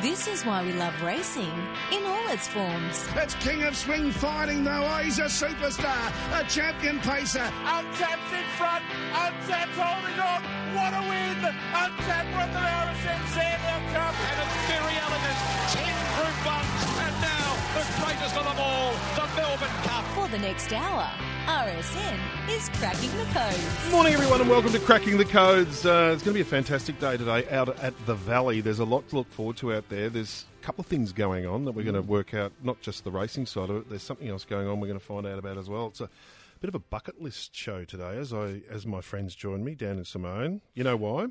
This is why we love racing in all its forms. It's King of Swing fighting though. Oh, he's a superstar, a champion pacer. Untapped's in front. Untapped's holding on. What a win! Untapped won the RSM Sandown Cup. And it's very elegant. Ten group ones. And now the greatest of them all, the Melbourne Cup. For the next hour, RSN is cracking the codes. Morning, everyone, and welcome to Cracking the Codes. Uh, it's going to be a fantastic day today out at the Valley. There's a lot to look forward to out there. There's a couple of things going on that we're going to work out, not just the racing side of it. There's something else going on we're going to find out about as well. It's a bit of a bucket list show today as I as my friends join me, Dan and Simone. You know why?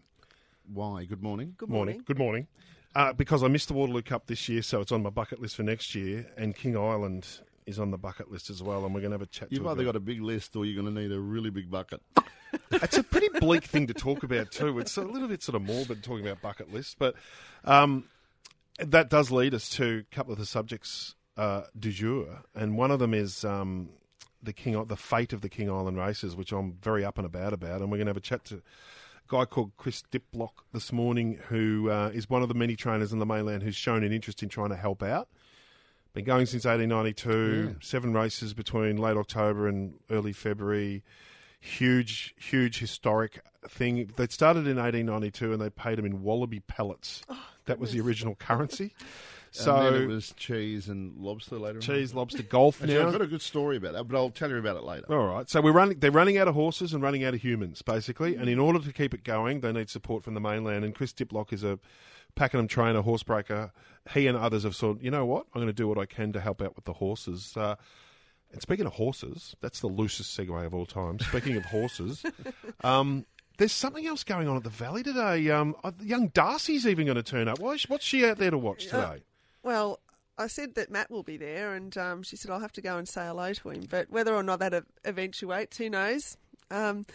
Why? Good morning. Good morning. Good morning. Uh, because I missed the Waterloo Cup this year, so it's on my bucket list for next year, and King Island is on the bucket list as well, and we're going to have a chat. You've either got a big list or you're going to need a really big bucket. It's a pretty bleak thing to talk about too. It's a little bit sort of morbid talking about bucket lists, but um, that does lead us to a couple of the subjects uh, du jour, and one of them is um, the King, the fate of the King Island races, which I'm very up and about about, and we're going to have a chat to a guy called Chris Diplock this morning, who uh, is one of the many trainers in the mainland who's shown an interest in trying to help out. Been going since 1892, Yeah. seven races between late October and early February. Huge, huge historic thing. They started in 1892 and they paid them in wallaby pellets. Oh, that was the original currency. So and then it was cheese and lobster later on. cheese, lobster, golf Actually, now. I've got a good story about that, but I'll tell you about it later. All right. So we're running. They're running out of horses and running out of humans, basically. And in order to keep it going, they need support from the mainland. And Chris Diplock is a Pakenham trainer, horsebreaker. He and others have sort. You know what? I'm going to do what I can to help out with the horses. Uh, and speaking of horses, that's the loosest segue of all time. Speaking of horses, um, there's something else going on at the Valley today. Um, uh, young Darcy's even going to turn up. Why what's she out there to watch today? Well, I said that Matt will be there, and um, she said I'll have to go and say hello to him. But whether or not that eventuates, who knows? Um,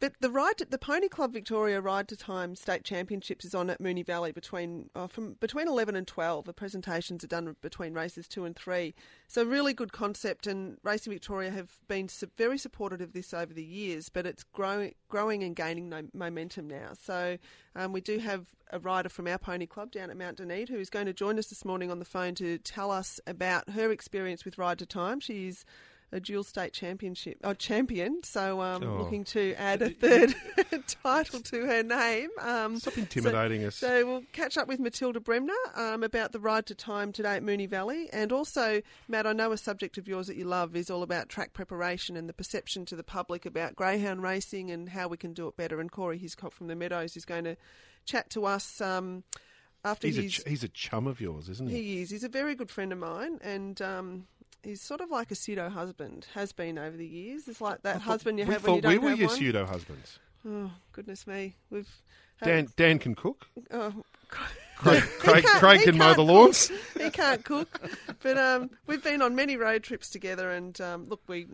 but the ride, the Pony Club Victoria Ride to Time State Championships is on at Moonee Valley between uh, from between eleven and twelve. The presentations are done between races two and three. So really good concept, and Racing Victoria have been very supportive of this over the years. But it's growing, growing and gaining no- momentum now. So um, we do have a rider from our pony club down at Mount Duneed who is going to join us this morning on the phone to tell us about her experience with Ride to Time. She's a dual state championship oh, champion, so um, Oh. looking to add a third title to her name. Um, Stop intimidating so, us. So we'll catch up with Matilda Bremner um, about the ride to time today at Moonee Valley, and also Matt. I know a subject of yours that you love is all about track preparation and the perception to the public about greyhound racing and how we can do it better. And Corey Hiscock from the Meadows is going to chat to us. Um, after He's a, ch- he's a chum of yours, isn't he? he is. He's a very good friend of mine, and um, he's sort of like a pseudo husband. Has been over the years. It's like that husband you we have when you thought we don't were have your one. pseudo husbands. Oh goodness me, we've had- Dan Dan can cook. Oh, Craig, Craig, Craig can mow the lawns. cook. he can't cook, but um, we've been on many road trips together, and um, look, we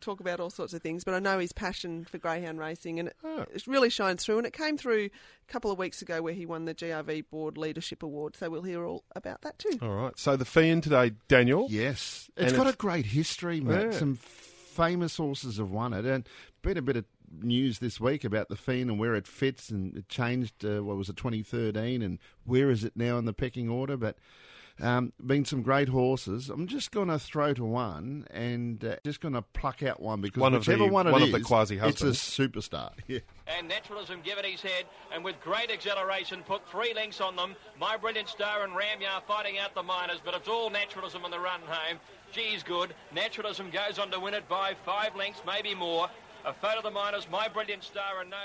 talk about all sorts of things. But I know his passion for greyhound racing, and it, Oh. it really shines through. And it came through a couple of weeks ago where he won the GRV Board Leadership Award. So we'll hear all about that too. All right. So the Feehan today, Daniel. Yes, it's got it's- a great history, mate. Yeah. Some famous horses have won it, and been a bit of news this week about the Feehan and where it fits, and it changed. Uh, what was it, 2013, and where is it now in the pecking order? But um, been some great horses. I'm just going to throw to one, and uh, just going to pluck out one because One of the- one it one of the is, quasi-husbands. It's a superstar. Yeah. And Naturalism give it his head, and with great acceleration, put three lengths on them. My Brilliant Star and Ramyar fighting out the minors, but it's all Naturalism on the run home. Geez, good. Naturalism goes on to win it by five lengths, maybe more. A photo of the minors, My Brilliant Star and no.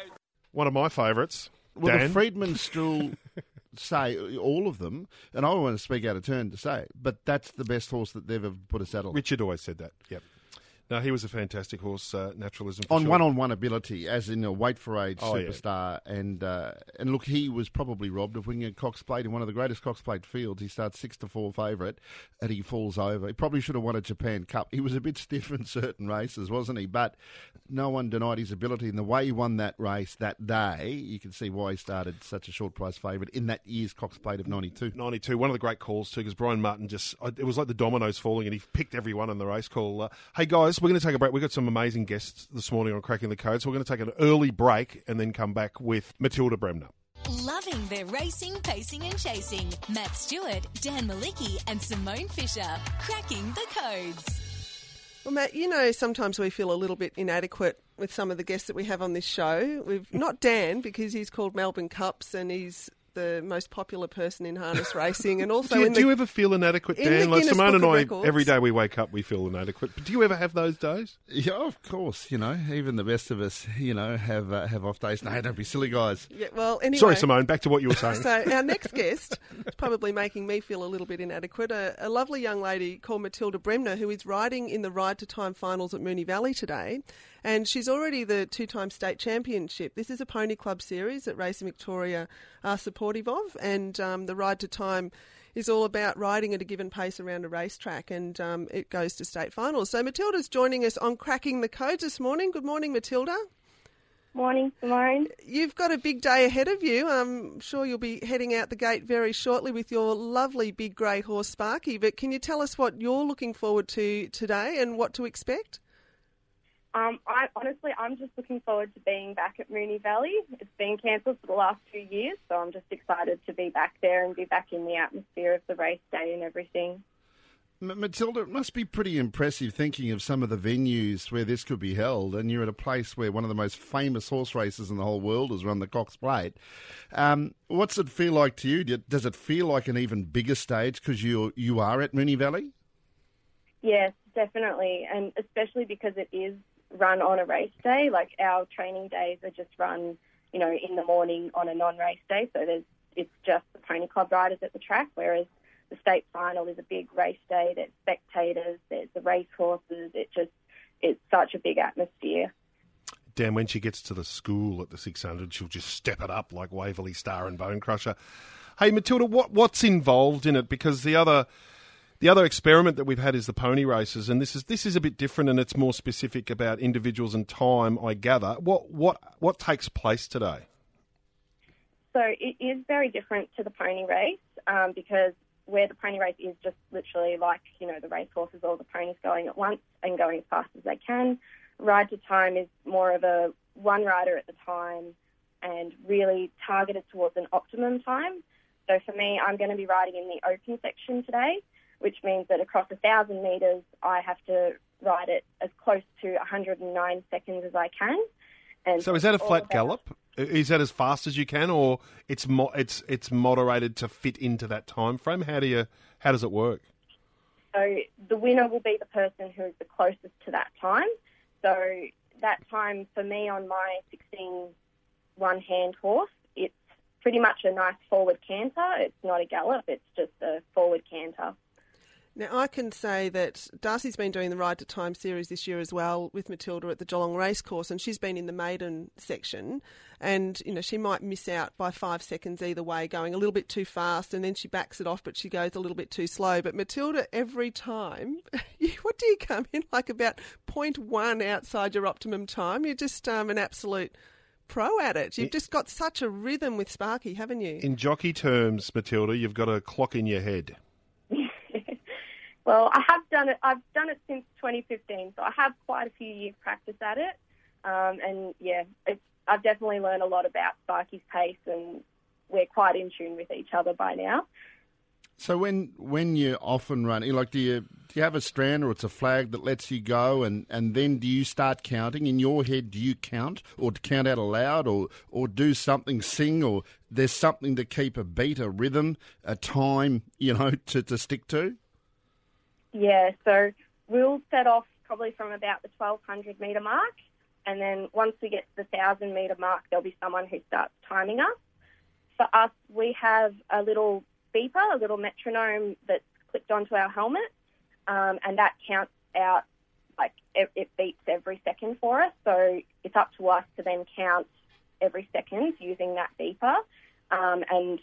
One of my favourites. Well, Dan. the Freedman still say all of them, and I don't want to speak out of turn to say, but that's the best horse that they've ever put a saddle on. Richard always said that. Yep. No, he was a fantastic horse, uh, naturalism. For on sure. one-on-one ability, as in a weight for age Oh, yeah. superstar, and uh, and look, he was probably robbed of winning a Cox Plate in one of the greatest Cox Plate fields. He starts six to four favourite, and he falls over. He probably should have won a Japan Cup. He was a bit stiff in certain races, wasn't he? But no one denied his ability, and the way he won that race that day, you can see why he started such a short price favourite in that year's Cox Plate of '92. 92, one of the great calls too, because Brian Martin just, it was like the dominoes falling and he picked everyone in the race call. Uh, hey guys, we're going to take a break. We've got some amazing guests this morning on Cracking the Code, so we're going to take an early break and then come back with Matilda Bremner. Loving their racing, pacing, and chasing. Matt Stewart, Dan Mielicki, and Simone Fisher. Cracking the codes. Well, Matt, you know, sometimes we feel a little bit inadequate with some of the guests that we have on this show. We've not Dan because he's called Melbourne Cups and he's the most popular person in harness racing, and also Do you, in do you ever feel inadequate, in the Dan? Like Guinness Simone and I, Records. every day we wake up, we feel inadequate. But do you ever have those days? Yeah, of course. You know, even the best of us, you know, have uh, have off days. No, don't be silly, guys. yeah, well, anyway. Sorry, Simone. Back to what you were saying. So our next guest is probably making me feel a little bit inadequate. A, a lovely young lady called Matilda Bremner, who is riding in the Ride to Time finals at Moonee Valley today, and she's already the two-time state championship. This is a pony club series that Racing Victoria are supportive of, and um, the Ride to Time is all about riding at a given pace around a racetrack, and um, it goes to state finals. So Matilda's joining us on cracking the codes this morning. Good morning, Matilda. Morning, Simone. You've got a big day ahead of you. I'm sure you'll be heading out the gate very shortly with your lovely big grey horse Sparky. But can you tell us what you're looking forward to today and what to expect? Um, I honestly, I'm just looking forward to being back at Moonee Valley. It's been cancelled for the last two years, so I'm just excited to be back there and be back in the atmosphere of the race day and everything. M- Matilda, it must be pretty impressive thinking of some of the venues where this could be held, and you're at a place where one of the most famous horse races in the whole world is run the Cox Plate. Um, what's it feel like to you? Does it feel like an even bigger stage because you you are at Moonee Valley? Yes, definitely, and especially because it is run on a race day. Like our training days are just run, you know, in the morning on a non-race day. So there's it's just the pony club riders at the track, whereas the state final is a big race day. There's spectators, there's the race horses. It just it's such a big atmosphere. Dan, when she gets to the school at the 600, she'll just step it up like Waverley Star and Bonecrusher. Hey, Matilda, what what's involved in it? Because the other the other experiment that we've had is the pony races, and this is this is a bit different, and it's more specific about individuals and time. I gather. What what what takes place today? So it is very different to the pony race um, because where the pony race is just literally like, you know, the race horses, all the ponies going at once and going as fast as they can. Ride to time is more of a one rider at the time and really targeted towards an optimum time. So for me, I'm going to be riding in the open section today, which means that across a thousand metres, I have to ride it as close to 109 seconds as I can. And So is that a flat gallop? Is that as fast as you can, or it's mo- it's it's moderated to fit into that time frame? How do you how does it work? So the winner will be the person who is the closest to that time. So that time for me on my 16 one hand horse, it's pretty much a nice forward canter. It's not a gallop, it's just a forward canter. Now, I can say that Darcy's been doing the Ride to Time series this year as well with Matilda at the Geelong Racecourse, and she's been in the maiden section. And, you know, she might miss out by five seconds either way, going a little bit too fast, and then she backs it off, but she goes a little bit too slow. But Matilda, every time, you- what do you come in like about 0.1 outside your optimum time? You're just um, an absolute pro at it. You've just got such a rhythm with Sparky, haven't you? In jockey terms, Matilda, you've got a clock in your head. Well, I have done it. I've done it since 2015, so I have quite a few years practice at it. Um, and yeah, I've definitely learned a lot about Sparky's pace, and we're quite in tune with each other by now. So when when you're off and running, like do you do you have a strand or it's a flag that lets you go, and, and then do you start counting in your head? Do you count or count out aloud, or or do something, sing, or there's something to keep a beat, a rhythm, a time, you know, to, to stick to? Yeah, so we'll set off probably from about the 1200 metre mark, and then once we get to the 1000 metre mark, there'll be someone who starts timing us. For us, we have a little beeper, a little metronome that's clipped onto our helmet, um, and that counts out, like, it, it beats every second for us. So it's up to us to then count every second using that beeper. Um, and,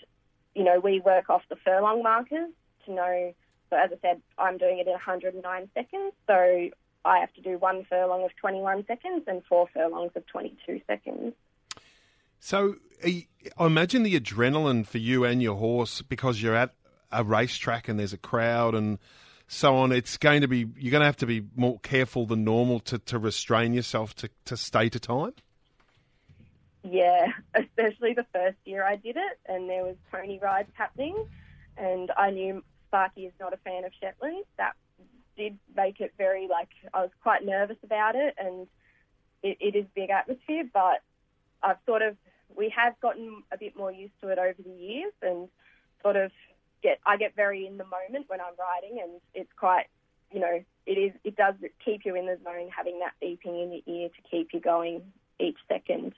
you know, we work off the furlong markers to know. So as I said, I'm doing it in 109 seconds. So I have to do one furlong of 21 seconds and four furlongs of 22 seconds. So I imagine the adrenaline for you and your horse because you're at a racetrack and there's a crowd and so on. It's going to be you're going to have to be more careful than normal to, to restrain yourself to, to stay to time. yeah, especially the first year I did it, and there was pony rides happening, and I knew Sparky is not a fan of Shetlands. That did make it very like I was quite nervous about it, and it, it is big atmosphere, but I've sort of we have gotten a bit more used to it over the years, and sort of get I get very in the moment when I'm riding, and it's quite you know it is it does keep you in the zone having that beeping in your ear to keep you going each second.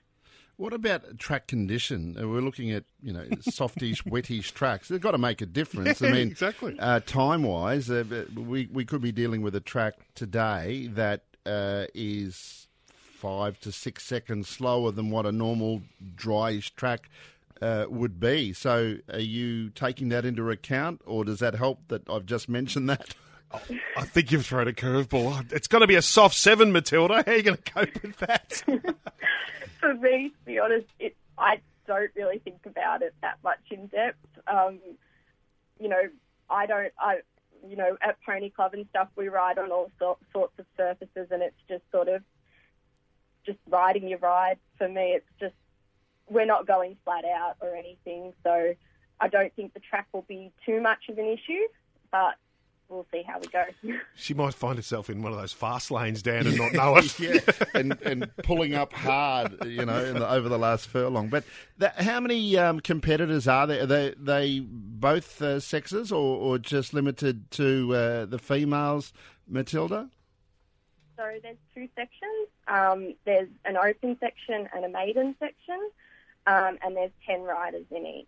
What about track condition? Uh, We're looking at you know softish, wettish tracks. They've got to make a difference. I mean, exactly. Uh, time wise, uh, we we could be dealing with a track today that uh, is five to six seconds slower than what a normal dryish track. Uh, would be so. Are you taking that into account, or does that help that I've just mentioned that? I think you've thrown a curveball. It's going to be a soft seven, Matilda. How are you going to cope with that? For me, to be honest, it, I don't really think about it that much in depth. Um, you know, I don't. I you know at Pony Club and stuff, we ride on all sor- sorts of surfaces, and it's just sort of just riding your ride. For me, it's just we're not going flat out or anything, so I don't think the track will be too much of an issue, but we'll see how we go. she might find herself in one of those fast lanes, Dan, and not know it. yeah, and and pulling up hard, you know, in the, over the last furlong. But that, how many um, competitors are there? Are they they both uh, sexes, or, or just limited to uh, the females, Matilda? So there's two sections. Um, there's an open section and a maiden section, um, and there's ten riders in each.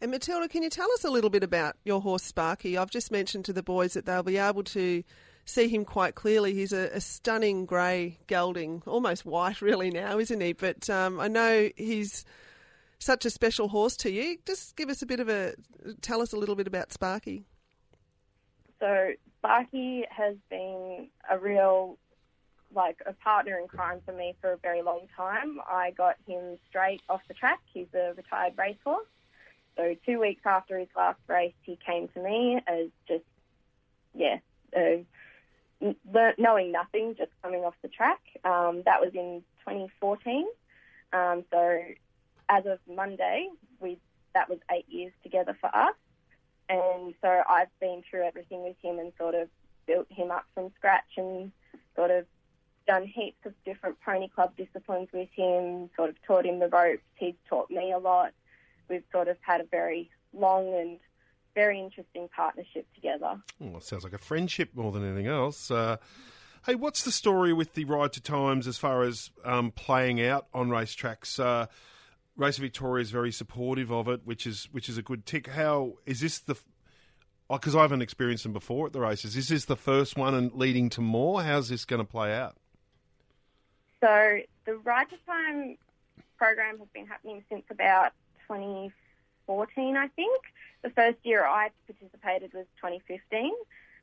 And Matilda, can you tell us a little bit about your horse Sparky? I've just mentioned to the boys that they'll be able to see him quite clearly. He's a, a stunning grey gelding, almost white really now, isn't he? But um, I know he's such a special horse to you. Just give us a bit of a tell us a little bit about Sparky. So Sparky has been a real like a partner in crime for me for a very long time. I got him straight off the track. He's a retired racehorse. So two weeks after his last race, he came to me as just yeah, uh, knowing nothing, just coming off the track. Um, that was in 2014. Um, so as of Monday, we that was eight years together for us. And so I've been through everything with him and sort of built him up from scratch and sort of done heaps of different pony club disciplines with him, sort of taught him the ropes. He's taught me a lot. We've sort of had a very long and very interesting partnership together. Oh, it sounds like a friendship more than anything else. Uh, hey, what's the story with the Ride to Times as far as um, playing out on racetracks? Uh, Race Victoria is very supportive of it, which is which is a good tick. How is this the? Because I haven't experienced them before at the races. Is this the first one and leading to more? How's this going to play out? So the Ride to Time program has been happening since about 2014, I think. The first year I participated was 2015,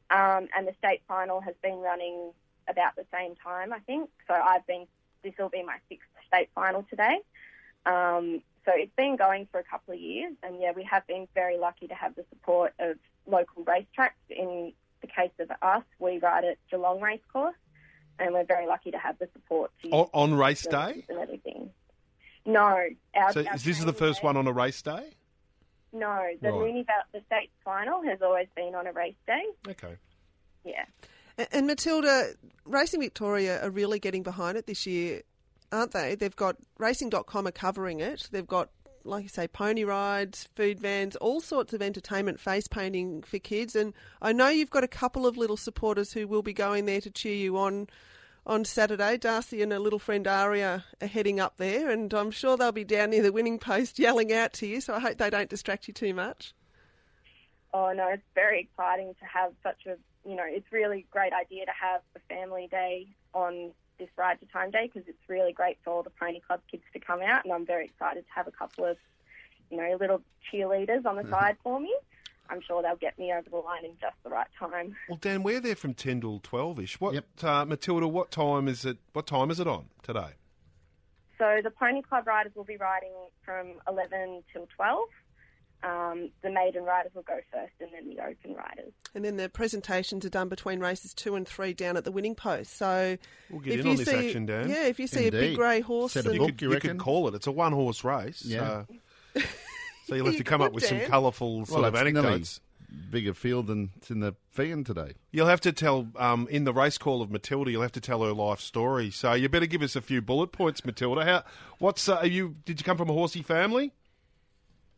um, and the state final has been running about the same time, I think. So I've been, this will be my sixth state final today. Um, so it's been going for a couple of years, and yeah, we have been very lucky to have the support of local racetracks. In the case of us, we ride at Geelong Racecourse, and we're very lucky to have the support to On, on race day? and everything. No, our, So our is this is the first day- one on a race day? No, the Right. Moonee Val- the state final has always been on a race day. Okay. Yeah. A- And Matilda, Racing Victoria are really getting behind it this year, aren't they? They've got racing.com are covering it. They've got, like you say, pony rides, food vans, all sorts of entertainment, face painting for kids. And I know you've got a couple of little supporters who will be going there to cheer you on on Saturday. Darcy and her little friend Aria are heading up there, and I'm sure they'll be down near the winning post yelling out to you. So I hope they don't distract you too much. Oh no, it's very exciting to have such a you know it's really great idea to have a family day on this ride to time day because it's really great for all the pony club kids to come out and I'm very excited to have a couple of you know little cheerleaders on the mm-hmm. side for me. I'm sure they'll get me over the line in just the right time. Well, Dan, we're there from ten till twelve ish. What, Yep. uh, Matilda? What time is it? What time is it on today? So the Pony Club riders will be riding from 11 till 12, um, the maiden riders will go first and then the open riders. And then the presentations are done between races two and three down at the winning post. So We'll get if in you on this see, action, Dan. yeah, if you see a big grey horse, Set a and- You could, you you could call it. It's a one horse race. Yeah. Uh, so you'll have to come up could, with some colourful sort Well, of it's anecdotes. bigger field than it's in the Feehan today. You'll have to tell um, in the race call of Matilda. You'll have to tell her life story. So you better give us a few bullet points, Matilda. How? What's? Uh, are you? Did you come from a horsey family?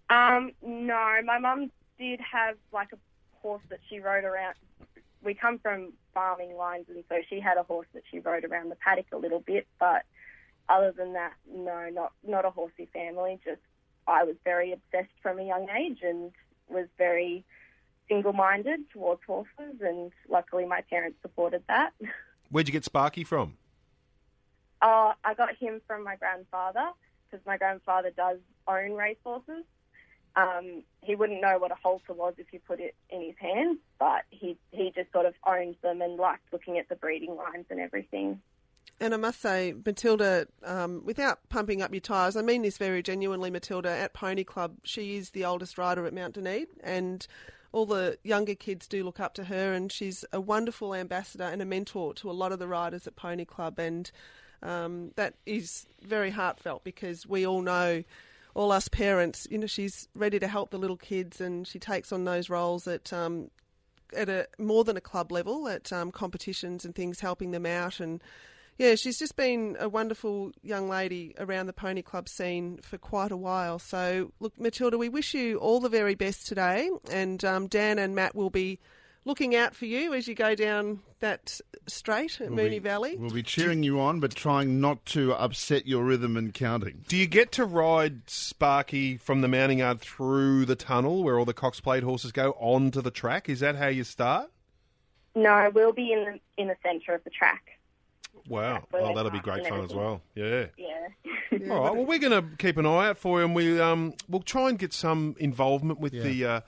Um, no, my mum did have like a horse that she rode around. We come from farming lines, and so she had a horse that she rode around the paddock a little bit. But other than that, no, not not a horsey family. Just I was very obsessed from a young age, and was very single-minded towards horses, and luckily my parents supported that. Where'd you get Sparky from? Uh, I got him from my grandfather because my grandfather does own racehorses. Um, he wouldn't know what a halter was if you put it in his hands, but he he just sort of owned them and liked looking at the breeding lines and everything. And I must say, Matilda, um, without pumping up your tyres, I mean this very genuinely, Matilda, at Pony Club, she is the oldest rider at Mount Duneed, and all the younger kids do look up to her, and she's a wonderful ambassador and a mentor to a lot of the riders at Pony Club, and um, that is very heartfelt because we all know, all us parents, you know, she's ready to help the little kids, and she takes on those roles at um, at a more than a club level at um, competitions and things, helping them out and. Yeah, she's just been a wonderful young lady around the pony club scene for quite a while. So, look, Matilda, we wish you all the very best today, and um, Dan and Matt will be looking out for you as you go down that straight at Moonee be- Valley. We'll be cheering you on, but trying not to upset your rhythm and counting. Do you get to ride Sparky from the mounting yard through the tunnel where all the Cox Plate horses go onto the track? Is that how you start? No, we'll be in the in the centre of the track. Wow. where Oh, that'll be great fun as well. Yeah. Yeah. All right. Well, we're going to keep an eye out for you, and we um, we'll try and get some involvement with the uh,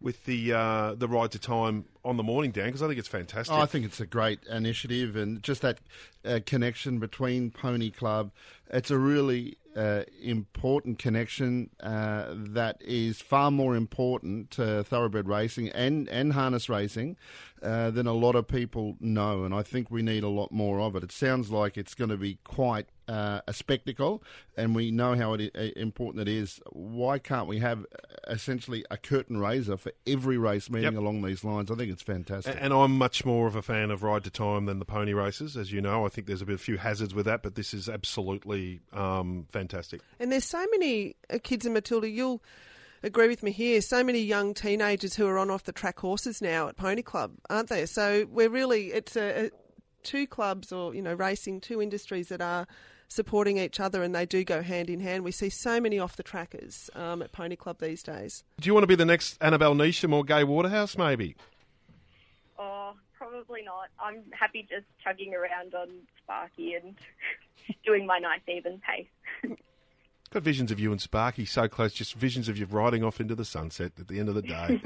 with the uh, the ride to time on the morning, Dan, because I think it's fantastic. Oh, I think it's a great initiative, and just that uh, connection between Pony Club. It's a really uh, important connection uh, that is far more important to thoroughbred racing and, and harness racing uh, than a lot of people know, and I think we need a lot more of it. It sounds like it's going to be quite uh, a spectacle, and we know how it, i- important it is. Why can't we have uh, essentially a curtain raiser for every race meeting Yep. along these lines? I think it's fantastic. A- And I'm much more of a fan of ride to time than the pony races, as you know. I think there's a bit a few hazards with that, but this is absolutely um, fantastic. And there's so many uh, kids in Matilda, you'll agree with me here, so many young teenagers who are on off the track horses now at Pony Club, aren't there? So we're really, it's a, a, two clubs or, you know, racing, two industries that are supporting each other and they do go hand in hand. We see so many off the trackers um, at Pony Club these days. Do you want to be the next Annabel Neasham or Gay Waterhouse, maybe? Probably not. I'm happy just chugging around on Sparky and doing my nice even pace. Got visions of you and Sparky so close, just visions of you riding off into the sunset at the end of the day.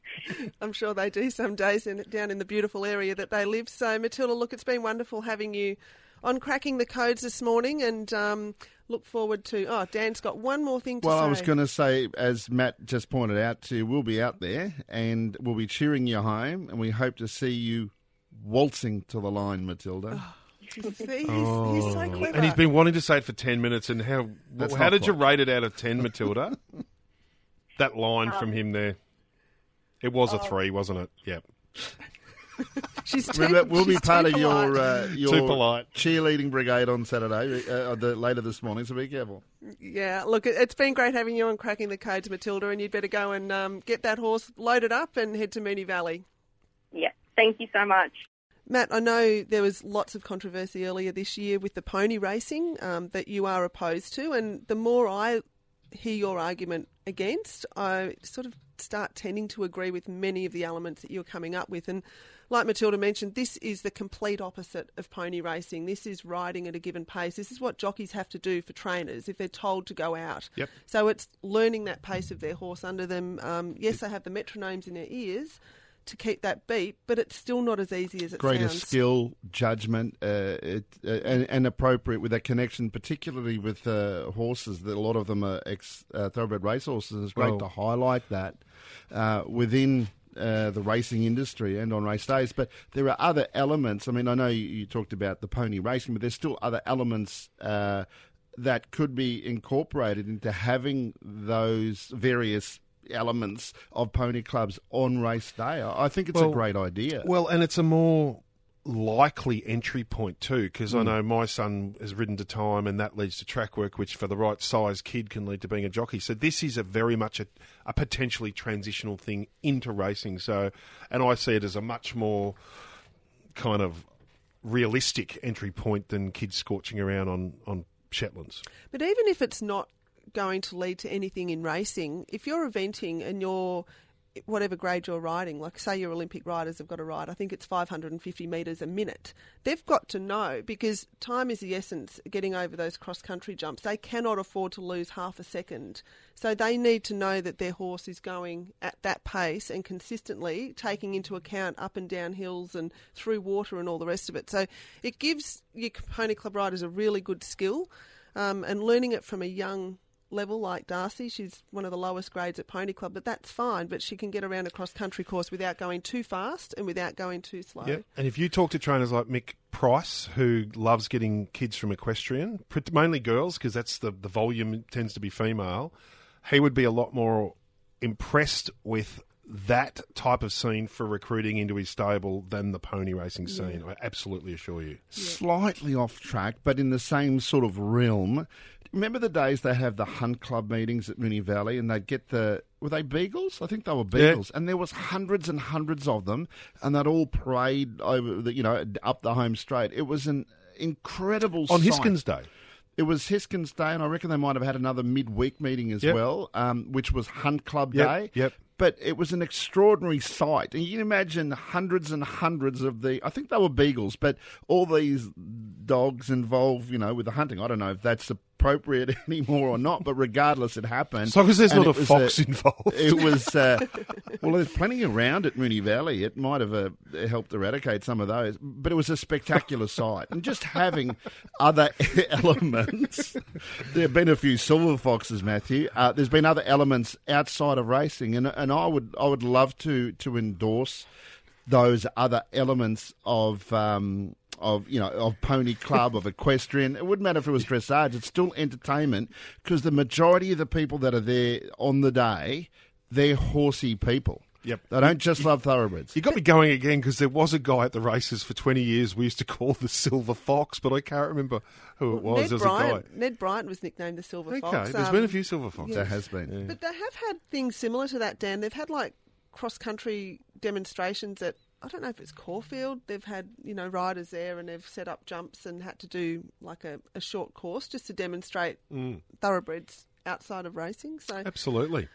I'm sure they do some days in, down in the beautiful area that they live. So, Matilda, look, it's been wonderful having you on cracking the codes this morning and um, look forward to. Oh, Dan's got one more thing to Well, say. I was going to say, as Matt just pointed out to you, we'll be out there and we'll be cheering you home, and we hope to see you waltzing to the line, Matilda. See, he's, he's so clever. and he's been wanting to say it for 10 minutes. And how That's how not did you quite. rate it out of 10, Matilda? that line from him there. It was a three, wasn't it? Yep. She's too, Remember, we'll be she's part too of your polite. uh, your Too polite. cheerleading brigade on Saturday, uh, the, later this morning. So be careful. Yeah, look, it- it's been great having you on cracking the codes, Matilda, and you'd better go and um, get that horse loaded up and head to Moonee Valley. Yeah. Thank you so much. Matt, I know there was lots of controversy earlier this year with the pony racing um, that you are opposed to, and the more I hear your argument against, I sort of start tending to agree with many of the elements that you're coming up with. And like Matilda mentioned, this is the complete opposite of pony racing. This is riding at a given pace. This is what jockeys have to do for trainers if they're told to go out. Yep. So it's learning that pace of their horse under them. Um, yes, they have the metronomes in their ears to keep that beat, but it's still not as easy as it Greater sounds. skill, judgment, uh, it, uh, and, and appropriate with that connection, particularly with uh, horses. That a lot of them are ex uh, thoroughbred racehorses. It's great Well- to highlight that uh, within. Uh, the racing industry and on race days, but there are other elements. I mean, I know you, you talked about the pony racing, but there's still other elements uh, that could be incorporated into having those various elements of pony clubs on race day. I I think it's a great idea. Well, and it's a more likely entry point too, because Hmm. I know my son has ridden to time, and that leads to track work, which for the right size kid can lead to being a jockey. So this is a very much a, a potentially transitional thing into racing. So, and I see it as a much more kind of realistic entry point than kids scorching around on on Shetlands. But even if it's not going to lead to anything in racing, if you're eventing and you're whatever grade you're riding, like say your Olympic riders have got to ride, I think it's 550 metres a minute. They've got to know because time is the essence getting over those cross country jumps. They cannot afford to lose half a second. So they need to know that their horse is going at that pace and consistently taking into account up and down hills and through water and all the rest of it. So it gives your pony club riders a really good skill um, and learning it from a young level like Darcy. She's one of the lowest grades at Pony Club, but that's fine. But she can get around a cross country course without going too fast and without going too slow. Yeah, and if you talk to trainers like Mick Price, who loves getting kids from equestrian, mainly girls, because that's the the volume tends to be female, he would be a lot more impressed with that type of scene for recruiting into his stable than the pony racing scene. I absolutely assure you. Slightly off track, but in the same sort of realm. Remember the days they have the hunt club meetings at Moonee Valley, and they'd get the were they beagles? I think they were beagles, and there was hundreds and hundreds of them, and they'd all parade over the you know up the home straight. It was an incredible sight. On sight. Hiskins Day. It was Hiskins Day, and I reckon they might have had another midweek meeting as Yep. well, um, which was Hunt Club Yep, Day. yep. But it was an extraordinary sight. And you can imagine hundreds and hundreds of the, I think they were beagles, but all these dogs involved, you know, with the hunting. I don't know if that's appropriate anymore or not, but regardless, it happened. Long as there's And not a fox involved. It was, uh, well, there's plenty around at Moonee Valley. It might have uh, helped eradicate some of those, but it was a spectacular sight. And just having other elements, there have been a few silver foxes, Matthew. Uh, there's been other elements outside of racing, and and I would I would love to to endorse those other elements of. Um, of you know of pony club of equestrian it wouldn't matter if it was dressage it's still entertainment because the majority of the people that are there on the day they're horsey people Yep. they don't just love thoroughbreds You got me going again because there was a guy at the races for 20 years we used to call the Silver Fox, but I can't remember who it was. Ned There was Bryant, a Ned Bryant was nicknamed the Silver guy. Fox. Okay, there's Um, been a few Silver Foxes. there has been But they have had things similar to that, Dan. They've had like cross country demonstrations at I don't know if it's Caulfield. They've had you know riders there and they've set up jumps and had to do like a, a short course just to demonstrate thoroughbreds outside of racing. So Absolutely.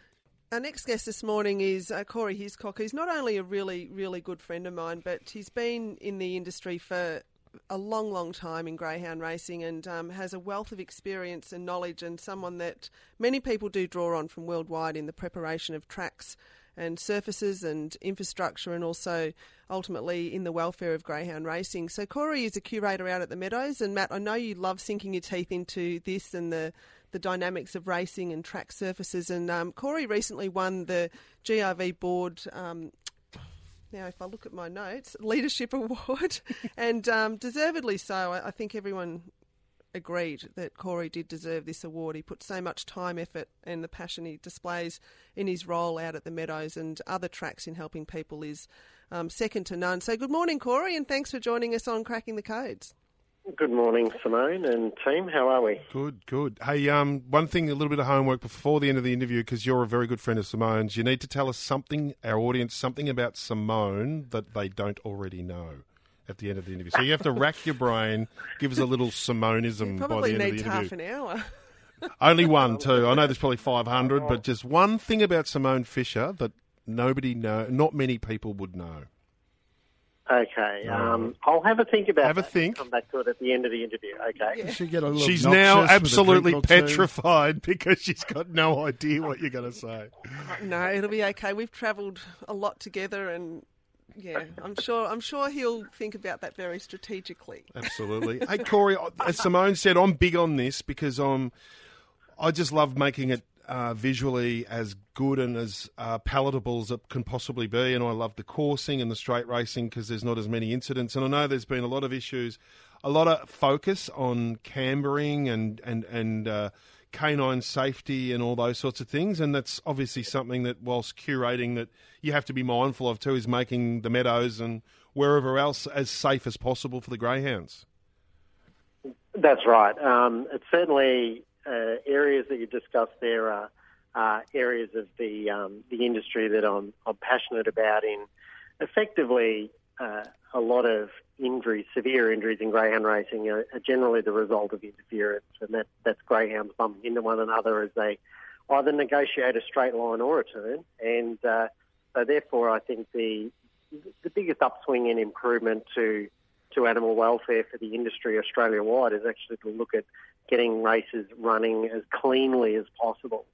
our next guest this morning is uh, Corey Hiscock. He's not only a really, really good friend of mine, but he's been in the industry for a long, long time in greyhound racing and um, has a wealth of experience and knowledge and someone that many people do draw on from worldwide in the preparation of tracks and surfaces and infrastructure and also ultimately in the welfare of greyhound racing. So Corey is a curator out at the Meadows and Matt, I know you love sinking your teeth into this and the the dynamics of racing and track surfaces. And um, Corey recently won the GRV board. Um, now, if I look at my notes, leadership award, and um, deservedly so. I, I think everyone agreed that Corey did deserve this award. He put so much time, effort, and the passion he displays in his role out at the Meadows and other tracks in helping people is um, second to none. So, good morning, Corey, and thanks for joining us on Cracking the Codes. Good morning, Simone and team. How are we? Good, good. Hey, um, one thing, a little bit of homework before the end of the interview, because you're a very good friend of Simone's. You need to tell us something, our audience, something about Simone that they don't already know at the end of the interview. So you have to rack your brain, give us a little Simonism by the Probably end of the needs interview. half an hour. Only one, too. I know there's probably 500, but just one thing about Simone Fisher that nobody know, not many people would know. Okay, um, I'll have a think about Have a that and think. Come back to it at the end of the interview. Okay. Should get a little She's obnoxious now with a absolutely drink or two. petrified because she's got no idea what you're going to say. No, it'll be okay. We've travelled a lot together, and Yeah, I'm sure. I'm sure he'll think about that very strategically. Absolutely. hey, Corey, as Simone said, I'm big on this because I'm. I just love making it uh, visually as good and as uh, palatable as it can possibly be. And I love the coursing and the straight racing because there's not as many incidents. And I know there's been a lot of issues, a lot of focus on cambering and and and uh, canine safety and all those sorts of things. And that's obviously something that, whilst curating, that you have to be mindful of too, is making the meadows and wherever else as safe as possible for the greyhounds. That's right. Um, it's certainly uh, areas that you discussed there are, are areas of the um, the industry that I'm, I'm passionate about. In effectively, uh, a lot of injuries, severe injuries in greyhound racing, are, are, generally the result of interference, and that, that's greyhounds bumping into one another as they either negotiate a straight line or a turn. And uh, so, therefore, I think the the biggest upswing in improvement to to animal welfare for the industry Australia wide is actually to look at getting races running as cleanly as possible.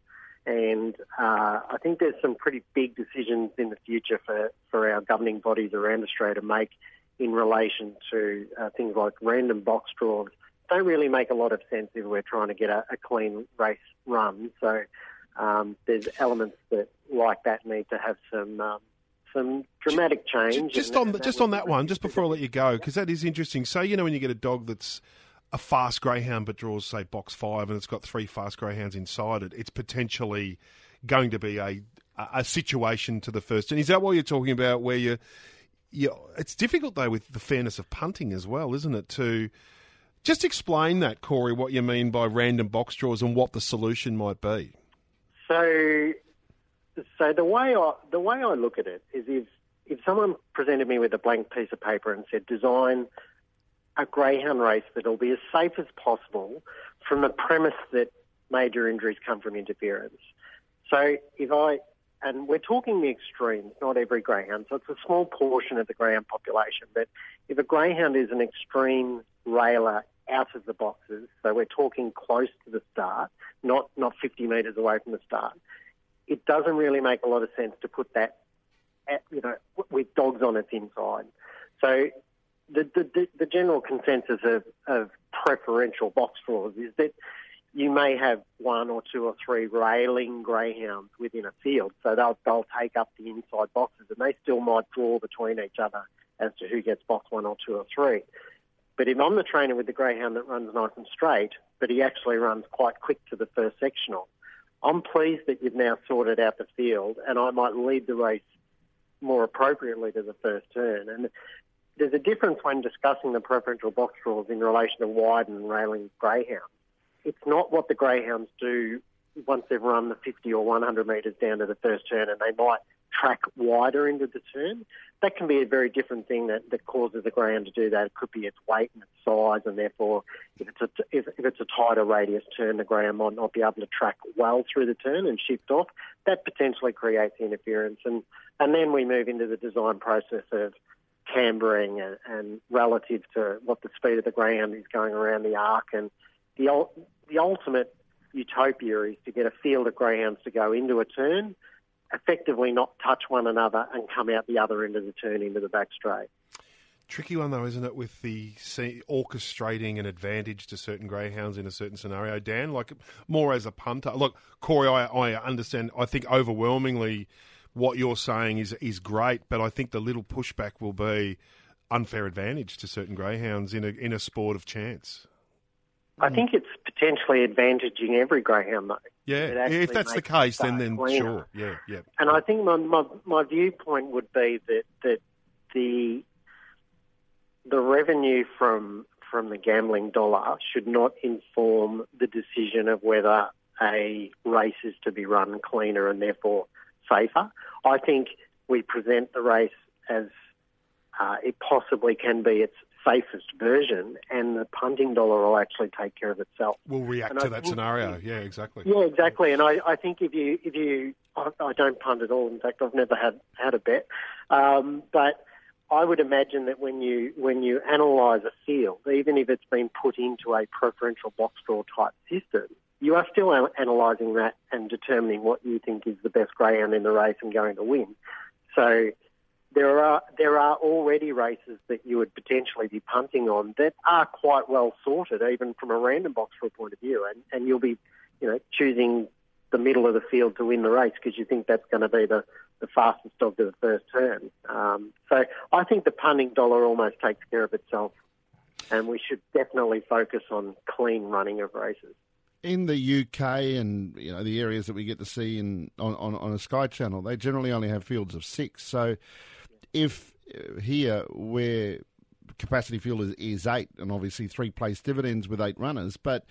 And uh, I think there's some pretty big decisions in the future for, for our governing bodies around Australia to make in relation to uh, things like random box draws. Don't really make a lot of sense if we're trying to get a, a clean race run. So um, there's elements that like that need to have some um, some dramatic change. Just on the, just on that one, just before I let you go, because that is interesting. So you know when you get a dog that's a fast greyhound but draws say box five and it's got three fast greyhounds inside it, it's potentially going to be a a situation to the first. And is that what you're talking about? Where you, you, it's difficult though with the fairness of punting as well, isn't it? To just explain that, Corey, what you mean by random box draws and what the solution might be. So, so the way I the way I look at it is if if someone presented me with a blank piece of paper and said design a greyhound race that'll be as safe as possible from the premise that major injuries come from interference. So if I, and we're talking the extremes, not every greyhound, so it's a small portion of the greyhound population, but if a greyhound is an extreme railer out of the boxes, so we're talking close to the start, not, not 50 metres away from the start, it doesn't really make a lot of sense to put that, at, you know, with dogs on its inside. So the, the, the general consensus of, of preferential box draws is that you may have one or two or three railing greyhounds within a field, so they'll they'll take up the inside boxes, and they still might draw between each other as to who gets box one or two or three. But if I'm the trainer with the greyhound that runs nice and straight, but he actually runs quite quick to the first sectional, I'm pleased that you've now sorted out the field, and I might lead the race more appropriately to the first turn. And there's a difference when discussing the preferential box rules in relation to wide and railing greyhounds. It's not what the greyhounds do once they've run the 50 or 100 metres down to the first turn and they might track wider into the turn. That can be a very different thing that, that causes the greyhound to do that. It could be its weight and its size, and therefore, if it's a if, if it's a tighter radius turn, the greyhound might not be able to track well through the turn and shift off. That potentially creates interference, and and then we move into the design process of cambering and, and relative to what the speed of the greyhound is going around the arc. And the, the ultimate utopia is to get a field of greyhounds to go into a turn, effectively not touch one another, and come out the other end of the turn into the back straight. Tricky one though, isn't it, with the orchestrating an advantage to certain greyhounds in a certain scenario, Dan? Like more as a punter. Look, Corey, I, I understand. I think overwhelmingly what you're saying is is great, but I think the little pushback will be unfair advantage to certain greyhounds in a in a sport of chance. I think it's potentially advantaging every greyhound, though. Yeah, if that's the case, then then cleaner. sure, yeah, yeah. And I think my, my my viewpoint would be that that the the revenue from from the gambling dollar should not inform the decision of whether a race is to be run cleaner and therefore safer. I think we present the race as uh, it possibly can be its safest version, and the punting dollar will actually take care of itself. We'll react and to I that think, scenario. Yeah, exactly. Yeah, exactly. And I, I think if you if you I, I, don't punt at all. In fact, I've never had had a bet, um, but. I would imagine that when you when you analyse a field, even if it's been put into a preferential box draw type system, you are still analysing that and determining what you think is the best greyhound in the race and going to win. So there are there are already races that you would potentially be punting on that are quite well sorted, even from a random box rule point of view, and, and you'll be, you know, choosing the middle of the field to win the race because you think that's going to be the, the fastest dog to the first turn. Um, so I think the punting dollar almost takes care of itself, and we should definitely focus on clean running of races. In the UK and you know the areas that we get to see in on, on, on a Sky Channel, they generally only have fields of six. So if uh, here where capacity field is, is eight, and obviously three place dividends with eight runners, but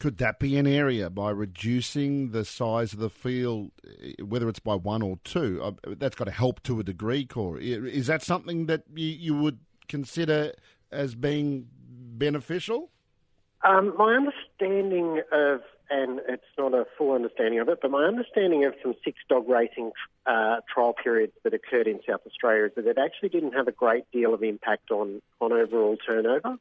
could that be an area by reducing the size of the field, uh, whether it's by one or two? Uh, that's got to help to a degree, Corey. Is that something that you, you would consider as being beneficial? Um, my understanding of, and it's not a full understanding of it, but my understanding of some six dog racing uh, trial periods that occurred in South Australia is that it actually didn't have a great deal of impact on, on overall turnover.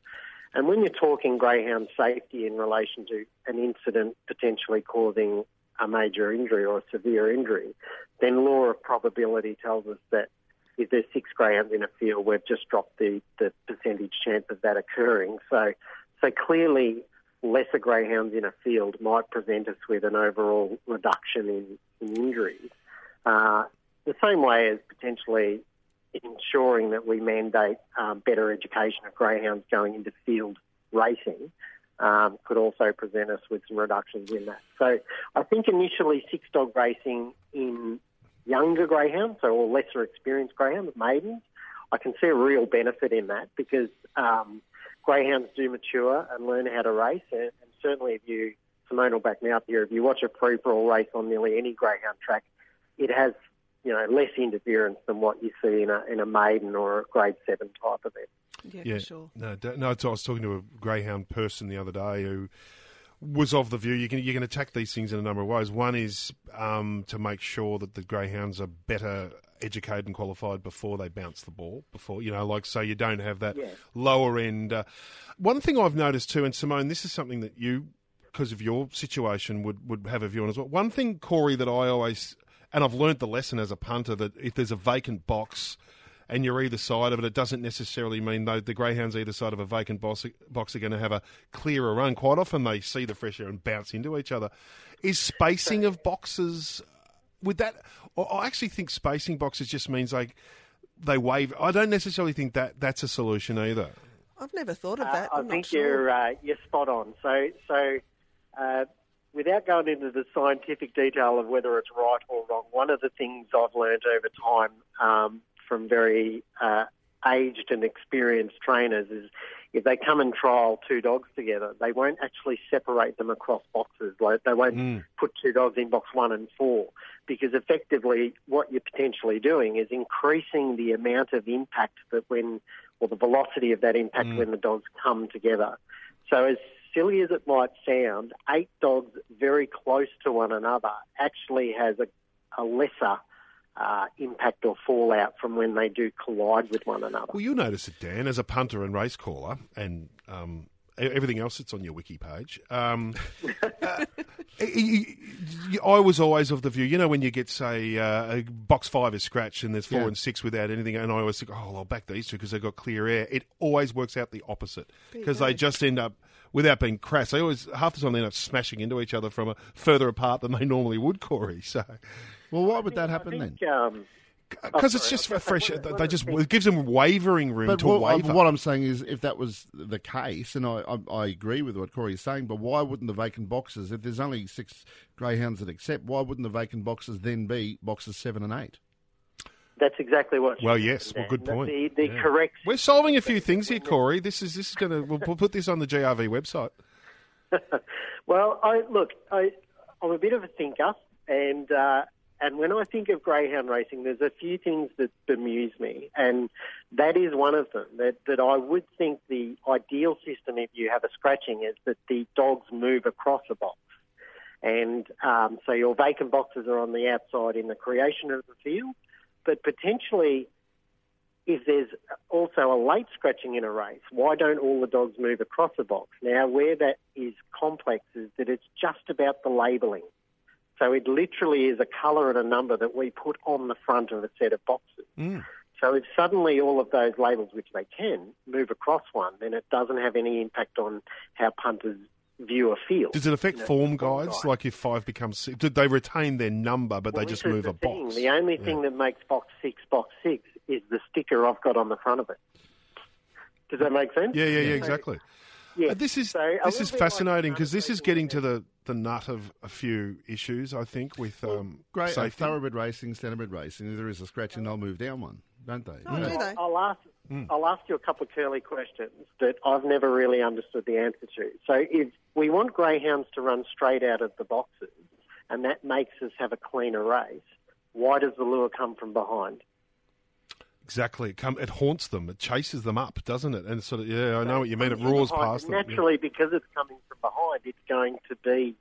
And when you're talking greyhound safety in relation to an incident potentially causing a major injury or a severe injury, then law of probability tells us that if there's six greyhounds in a field, we've just dropped the, the percentage chance of that occurring. So so clearly, lesser greyhounds in a field might present us with an overall reduction in, in injuries. Uh, the same way as potentially ensuring that we mandate um, better education of greyhounds going into field racing um, could also present us with some reductions in that. So I think initially six dog racing in younger greyhounds, so or lesser experienced greyhounds, maidens, I can see a real benefit in that because um, greyhounds do mature and learn how to race. And, and certainly, if you, Simone will back me up here, if you watch a free for all race on nearly any greyhound track, it has you know less interference than what you see in a in a maiden or a grade seven type of event. Yeah, Yeah, sure. no, no. I was talking to a greyhound person the other day who was of the view you can you can attack these things in a number of ways. One is um, to make sure that the greyhounds are better educated and qualified before they bounce the ball. Before you know, like so you don't have that Yeah. lower end. Uh, one thing I've noticed too, and Simone, this is something that you, because of your situation, would would have a view on as well. One thing, Corey, that I always and I've learned the lesson as a punter that if there's a vacant box and you're either side of it, it doesn't necessarily mean though the greyhounds either side of a vacant box, box are going to have a clearer run. Quite often they see the fresh air and bounce into each other. Is spacing of boxes would that? Or I actually think spacing boxes just means like they wave. I don't necessarily think that that's a solution either. I've never thought of Uh, that. I I'm think sure. you're uh, you're spot on. So so uh, without going into the scientific detail of whether it's right or wrong, one of the things I've learned over time um, from very uh, aged and experienced trainers is if they come and trial two dogs together, they won't actually separate them across boxes. Like they won't Mm. put two dogs in box one and four because effectively what you're potentially doing is increasing the amount of impact that when or the velocity of that impact Mm. when the dogs come together. So as silly as it might sound, eight dogs very close to one another actually has a, a lesser uh, impact or fallout from when they do collide with one another. Well, you'll notice it, Dan, as a punter and race caller, and um, everything else that's on your wiki page. Um, uh, y- y- I was always of the view, you know, when you get, say, uh, a box five is scratched and there's four Yeah. and six without anything, and I always think, oh, I'll back these two because they've got clear air. It always works out the opposite because they just end up, without being crass, they always, half the time, they end up smashing into each other from a further apart than they normally would, Corey. So, Well, why would that I happen then? um, because it's just I was a gonna fresh, say, one of- they just, it gives them wavering room But to what, waver. what I'm saying is, if that was the case, and I, I, I agree with what Corey is saying, but why wouldn't the vacant boxes, if there's only six greyhounds that accept, why wouldn't the vacant boxes then be boxes seven and eight? that's exactly what. Well, yes. Well, good point. The, the Yeah. correct We're solving a few things here, Corey. This is this is going to. We'll, we'll put this on the GRV website. well, I look, I, I'm a bit of a thinker, and uh, and when I think of greyhound racing, there's a few things that bemuse me, and that is one of them. That that I would think the ideal system, if you have a scratching, is that the dogs move across a box, and um, so your vacant boxes are on the outside in the creation of the field, but potentially. If there's also a late scratching in a race, why don't all the dogs move across a box? Now, where that is complex is that it's just about the labelling. So it literally is a colour and a number that we put on the front of a set of boxes. Mm. So if suddenly all of those labels, which they can, move across one, then it doesn't have any impact on how punters view a field. Does it affect You know, form form guides? guide. Like if five becomes six, did they retain their number, but Well, they just move the a thing. box? The only Yeah. thing that makes box six box six is the sticker I've got on the front of it. Does that make sense? Yeah, yeah, yeah, exactly. Yeah. Uh, this is So this is little bit like fascinating because this is getting to the, the nut of a few issues. I think with um, Great. Uh, safety. thoroughbred racing, standardbred racing, if there is a scratch and they'll move down one, don't they? Oh, Yeah. do they? I'll ask. Hmm. I'll ask you a couple of curly questions that I've never really understood the answer to. So, if we want greyhounds to run straight out of the boxes, and that makes us have a cleaner race, why does the lure come from behind? Exactly. It, come, it haunts them. It chases them up, doesn't it? And sort of yeah, I know what you mean. It roars past them. yeah. Naturally, because it's coming from behind, it's going to be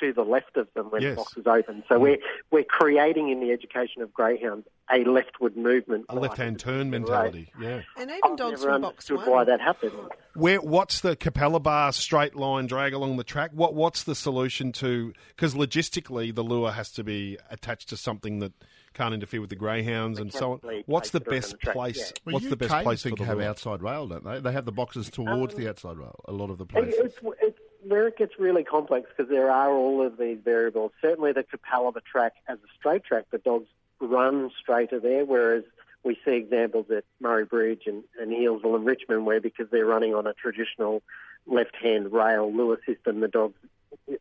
to the left of them when Yes. the box is open. So mm. we're we're creating in the education of greyhounds a leftward movement, A left-hand turn Right. mentality. Yeah. And even I've dogs never from box one. why that happened. Where what's the Capalaba straight line drag along the track? What what's the solution to because logistically the lure has to be attached to something that can't interfere with the greyhounds and so on. What's the best the place? yeah. Well, What's the best place I think, for the have lure? outside rail, don't they? They have the boxes towards Um, the outside rail. A lot of the places. It's, it's where it gets really complex because there are all of these variables. Certainly, the Capella, the track as a straight track, the dogs run straighter there, whereas we see examples at Murray Bridge and, and Healesville and Richmond where because they're running on a traditional left-hand rail lure system, the dogs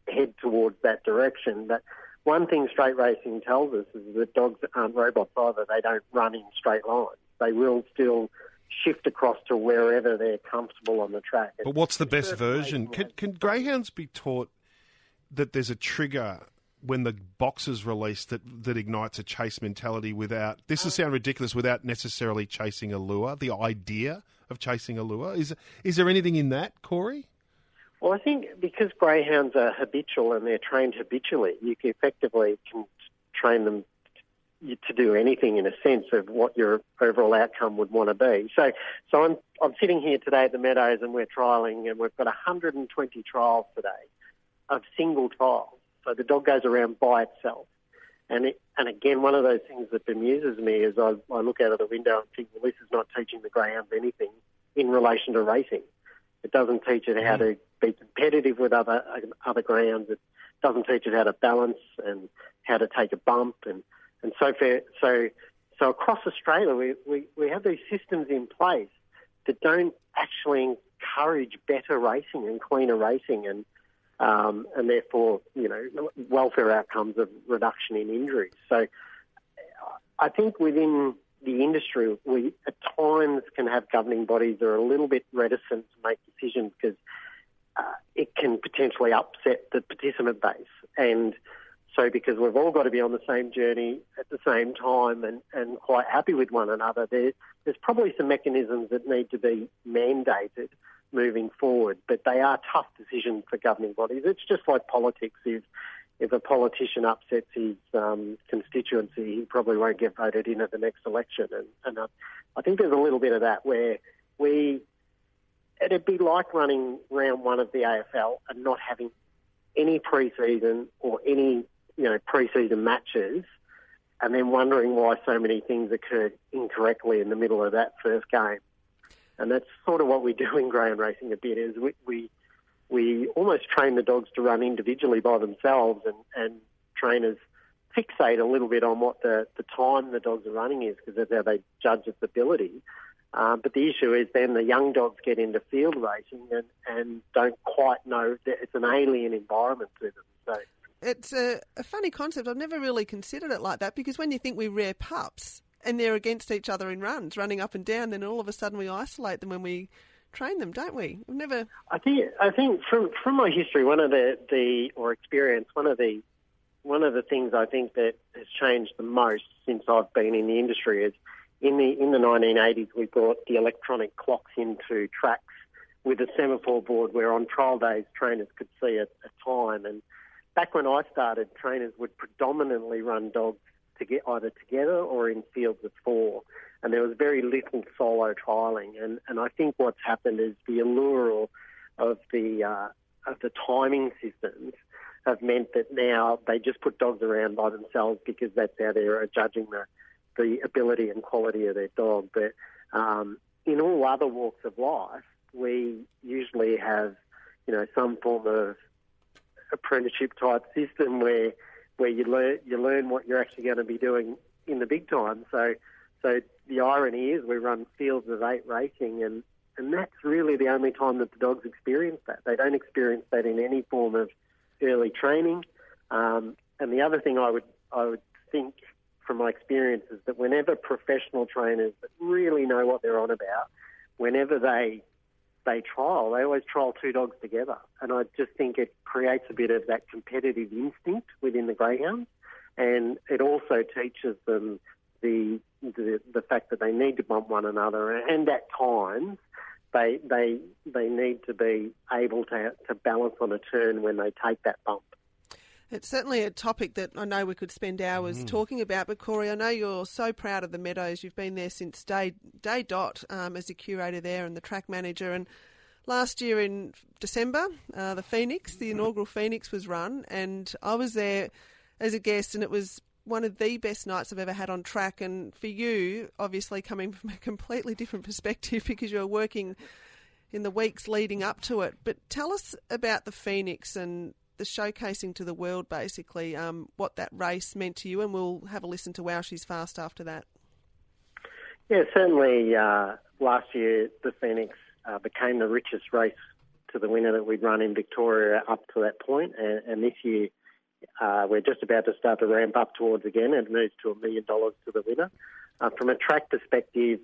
head towards that direction. But one thing straight racing tells us is that dogs aren't robots either. They don't run in straight lines. They will still shift across to wherever they're comfortable on the track. But what's the best version? Can, can greyhounds be taught that there's a trigger when the box is released that, that ignites a chase mentality without, this will uh. sound ridiculous, without necessarily chasing a lure? The idea of chasing a lure? Is, is there anything in that, Corey? Well, I think because greyhounds are habitual and they're trained habitually, you can effectively can train them to do anything in a sense of what your overall outcome would want to be. So, so I'm I'm sitting here today at the Meadows and we're trialing and we've got 120 trials today of single trials. So the dog goes around by itself. And it, and again, one of those things that bemuses me is I, I look out of the window and think, well, this is not teaching the greyhounds anything in relation to racing. It doesn't teach it how to be competitive with other other greyhounds. It doesn't teach it how to balance and how to take a bump and and so for, so so across Australia we, we, we have these systems in place that don't actually encourage better racing and cleaner racing and um, and therefore you know welfare outcomes of reduction in injuries. So I think within the industry, we at times can have governing bodies that are a little bit reticent to make decisions because uh, it can potentially upset the participant base. And so, because we've all got to be on the same journey at the same time and, and quite happy with one another, there, there's probably some mechanisms that need to be mandated moving forward. But they are tough decisions for governing bodies. It's just like politics. If if a politician upsets his um, constituency, he probably won't get voted in at the next election. And, and uh, I think there's a little bit of that where we, it'd be like running round one of the AFL and not having any pre-season or any, you know, pre-season matches and then wondering why so many things occurred incorrectly in the middle of that first game. And that's sort of what we do in greyhound racing a bit is we, we we almost train the dogs to run individually by themselves and, and trainers fixate a little bit on what the, the time the dogs are running is because that's how they judge its ability. Um, but the issue is then the young dogs get into field racing and, and don't quite know that it's an alien environment to them. So It's a, a funny concept. I've never really considered it like that because when you think we rear pups and they're against each other in runs, running up and down, then all of a sudden we isolate them when we train them, don't we? We've never. I think I think from from my history, one of the, the or experience, one of the one of the things I think that has changed the most since I've been in the industry is in the in the 1980s we brought the electronic clocks into tracks with a semaphore board where on trial days trainers could see a, a time and back when I started trainers would predominantly run dogs to get either together or in fields of four and there was very little solo trialing and, and I think what's happened is the allure of the uh, of the timing systems have meant that now they just put dogs around by themselves because that's how they're judging the the ability and quality of their dog. But um, in all other walks of life, we usually have, you know, some form of apprenticeship type system where where you learn you learn what you're actually going to be doing in the big time. So so the irony is we run fields of eight racing and and that's really the only time that the dogs experience that. They don't experience that in any form of early training. Um, and the other thing I would I would think from my experience is that whenever professional trainers that really know what they're on about, whenever they they trial, they always trial two dogs together. And I just think it creates a bit of that competitive instinct within the greyhounds, and it also teaches them the the, the fact that they need to bump one another, and at times they they they need to be able to to balance on a turn when they take that bump. It's certainly a topic that I know we could spend hours Mm. talking about. But Corey, I know you're so proud of the Meadows. You've been there since day day dot um, as the curator there and the track manager. And last year in December, uh, the Phoenix, the inaugural Phoenix, was run, and I was there as a guest, and it was one of the best nights I've ever had on track. And for you, obviously coming from a completely different perspective because you were working in the weeks leading up to it. But tell us about the Phoenix and the showcasing to the world, basically, um, what that race meant to you, and we'll have a listen to Wow She's Fast after that. Yeah, certainly. Uh, last year, the Phoenix uh, became the richest race to the winner that we'd run in Victoria up to that point, and, and this year uh, we're just about to start to ramp up towards again, and it moves to a million dollars to the winner. Uh, from a track perspective,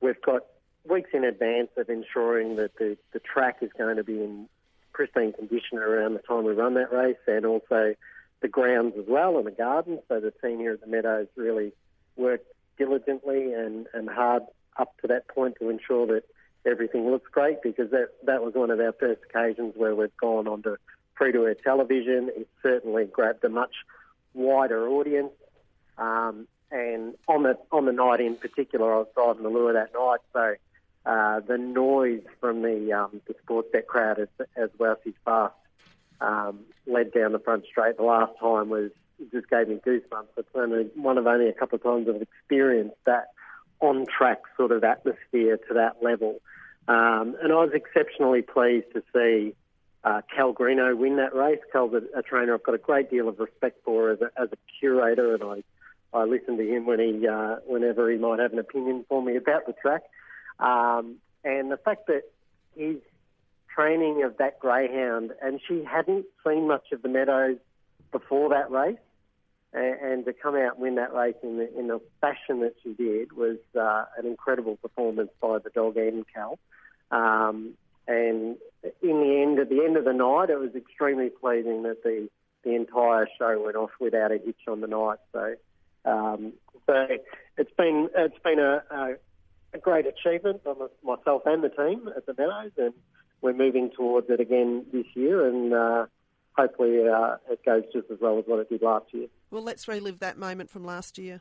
we've got weeks in advance of ensuring that the, the track is going to be in pristine condition around the time we run that race, and also the grounds as well and the gardens. So the team here at the Meadows really worked diligently and, and hard up to that point to ensure that everything looks great because that, that was one of our first occasions where we've gone on to free-to-air television. It certainly grabbed a much wider audience. Um, and on the on the night in particular, I was driving the lure that night, so uh, the noise from the um, the Sportsbet crowd as, as well as fast um, led down the front straight. The last time was just gave me goosebumps. It's only one of only a couple of times I've experienced that on track sort of atmosphere to that level. Um, and I was exceptionally pleased to see uh, Cal Greenough win that race. Cal's a, a trainer I've got a great deal of respect for as a, as a curator, and I I listen to him when he uh, whenever he might have an opinion for me about the track. Um, and the fact that his training of that greyhound, and she hadn't seen much of the meadows before that race, and, to come out and win that race in the, in the fashion that she did was uh, an incredible performance by the dog and Cal. Um, and in the end, at the end of the night, it was extremely pleasing that the the entire show went off without a hitch on the night. So, um, so it's been it's been a, a, a great achievement by myself and the team at the Meadows, and we're moving towards it again this year, and uh, hopefully uh, it goes just as well as what it did last year. Well, let's relive that moment from last year.